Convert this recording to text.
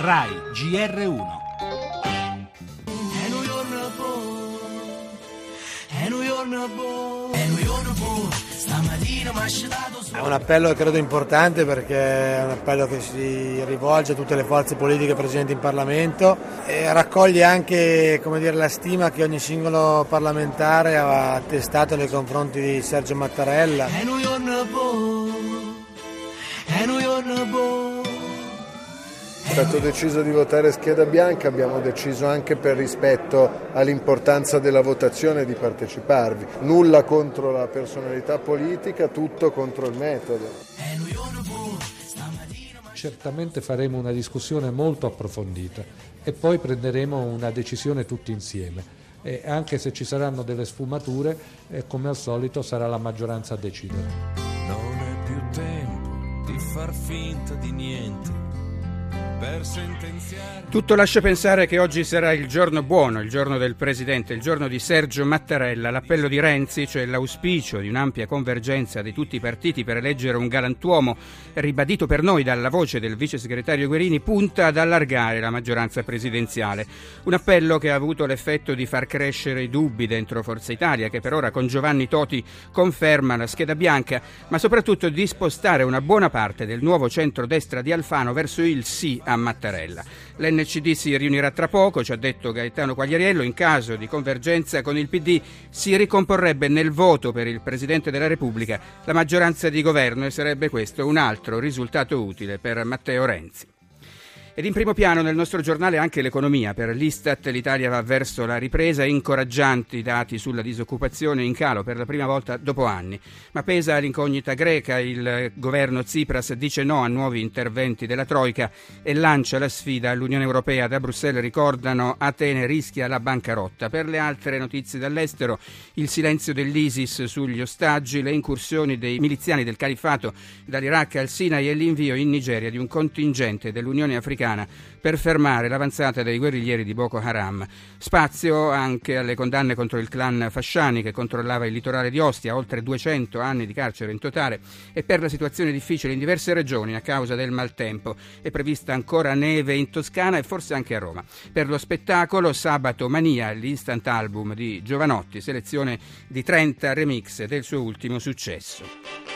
RAI GR1. È un appello credo importante perché è un appello che si rivolge a tutte le forze politiche presenti in Parlamento e raccoglie anche dire, la stima che ogni singolo parlamentare ha attestato nei confronti di Sergio Mattarella. È stato deciso di votare scheda bianca, abbiamo deciso anche per rispetto all'importanza della votazione di parteciparvi. Nulla contro la personalità politica, tutto contro il metodo. Certamente faremo una discussione molto approfondita e poi prenderemo una decisione tutti insieme. E anche se ci saranno delle sfumature, eh, come al solito sarà la maggioranza a decidere. Non è più tempo di far finta di niente tutto lascia pensare che oggi sarà il giorno buono, il giorno del Presidente, il giorno di Sergio Mattarella. L'appello di Renzi, cioè l'auspicio di un'ampia convergenza di tutti i partiti per eleggere un galantuomo, ribadito per noi dalla voce del vice segretario Guerini, punta ad allargare la maggioranza presidenziale. Un appello che ha avuto l'effetto di far crescere i dubbi dentro Forza Italia, che per ora con Giovanni Toti conferma la scheda bianca, ma soprattutto di spostare una buona parte del nuovo centro-destra di Alfano verso il sì a Mattarella. L'NCD si riunirà tra poco, ci ha detto Gaetano Quagliariello, in caso di convergenza con il PD si ricomporrebbe nel voto per il Presidente della Repubblica la maggioranza di governo e sarebbe questo un altro risultato utile per Matteo Renzi. Ed in primo piano nel nostro giornale anche l'economia. Per l'Istat l'Italia va verso la ripresa, incoraggianti dati sulla disoccupazione in calo per la prima volta dopo anni. Ma pesa l'incognita greca, il governo Tsipras dice no a nuovi interventi della Troica e lancia la sfida all'Unione Europea. Da Bruxelles ricordano Atene rischia la bancarotta. Per le altre notizie dall'estero, il silenzio dell'ISIS sugli ostaggi, le incursioni dei miliziani del califfato dall'Iraq al Sinai e l'invio in Nigeria di un contingente dell'Unione Africana americana per fermare l'avanzata dei guerriglieri di Boko Haram. Spazio anche alle condanne contro il clan Fasciani che controllava il litorale di Ostia, oltre 200 anni di carcere in totale e per la situazione difficile in diverse regioni a causa del maltempo. È prevista ancora neve in Toscana e forse anche a Roma. Per lo spettacolo Sabato Mania, l'instant album di Giovanotti, selezione di 30 remix del suo ultimo successo.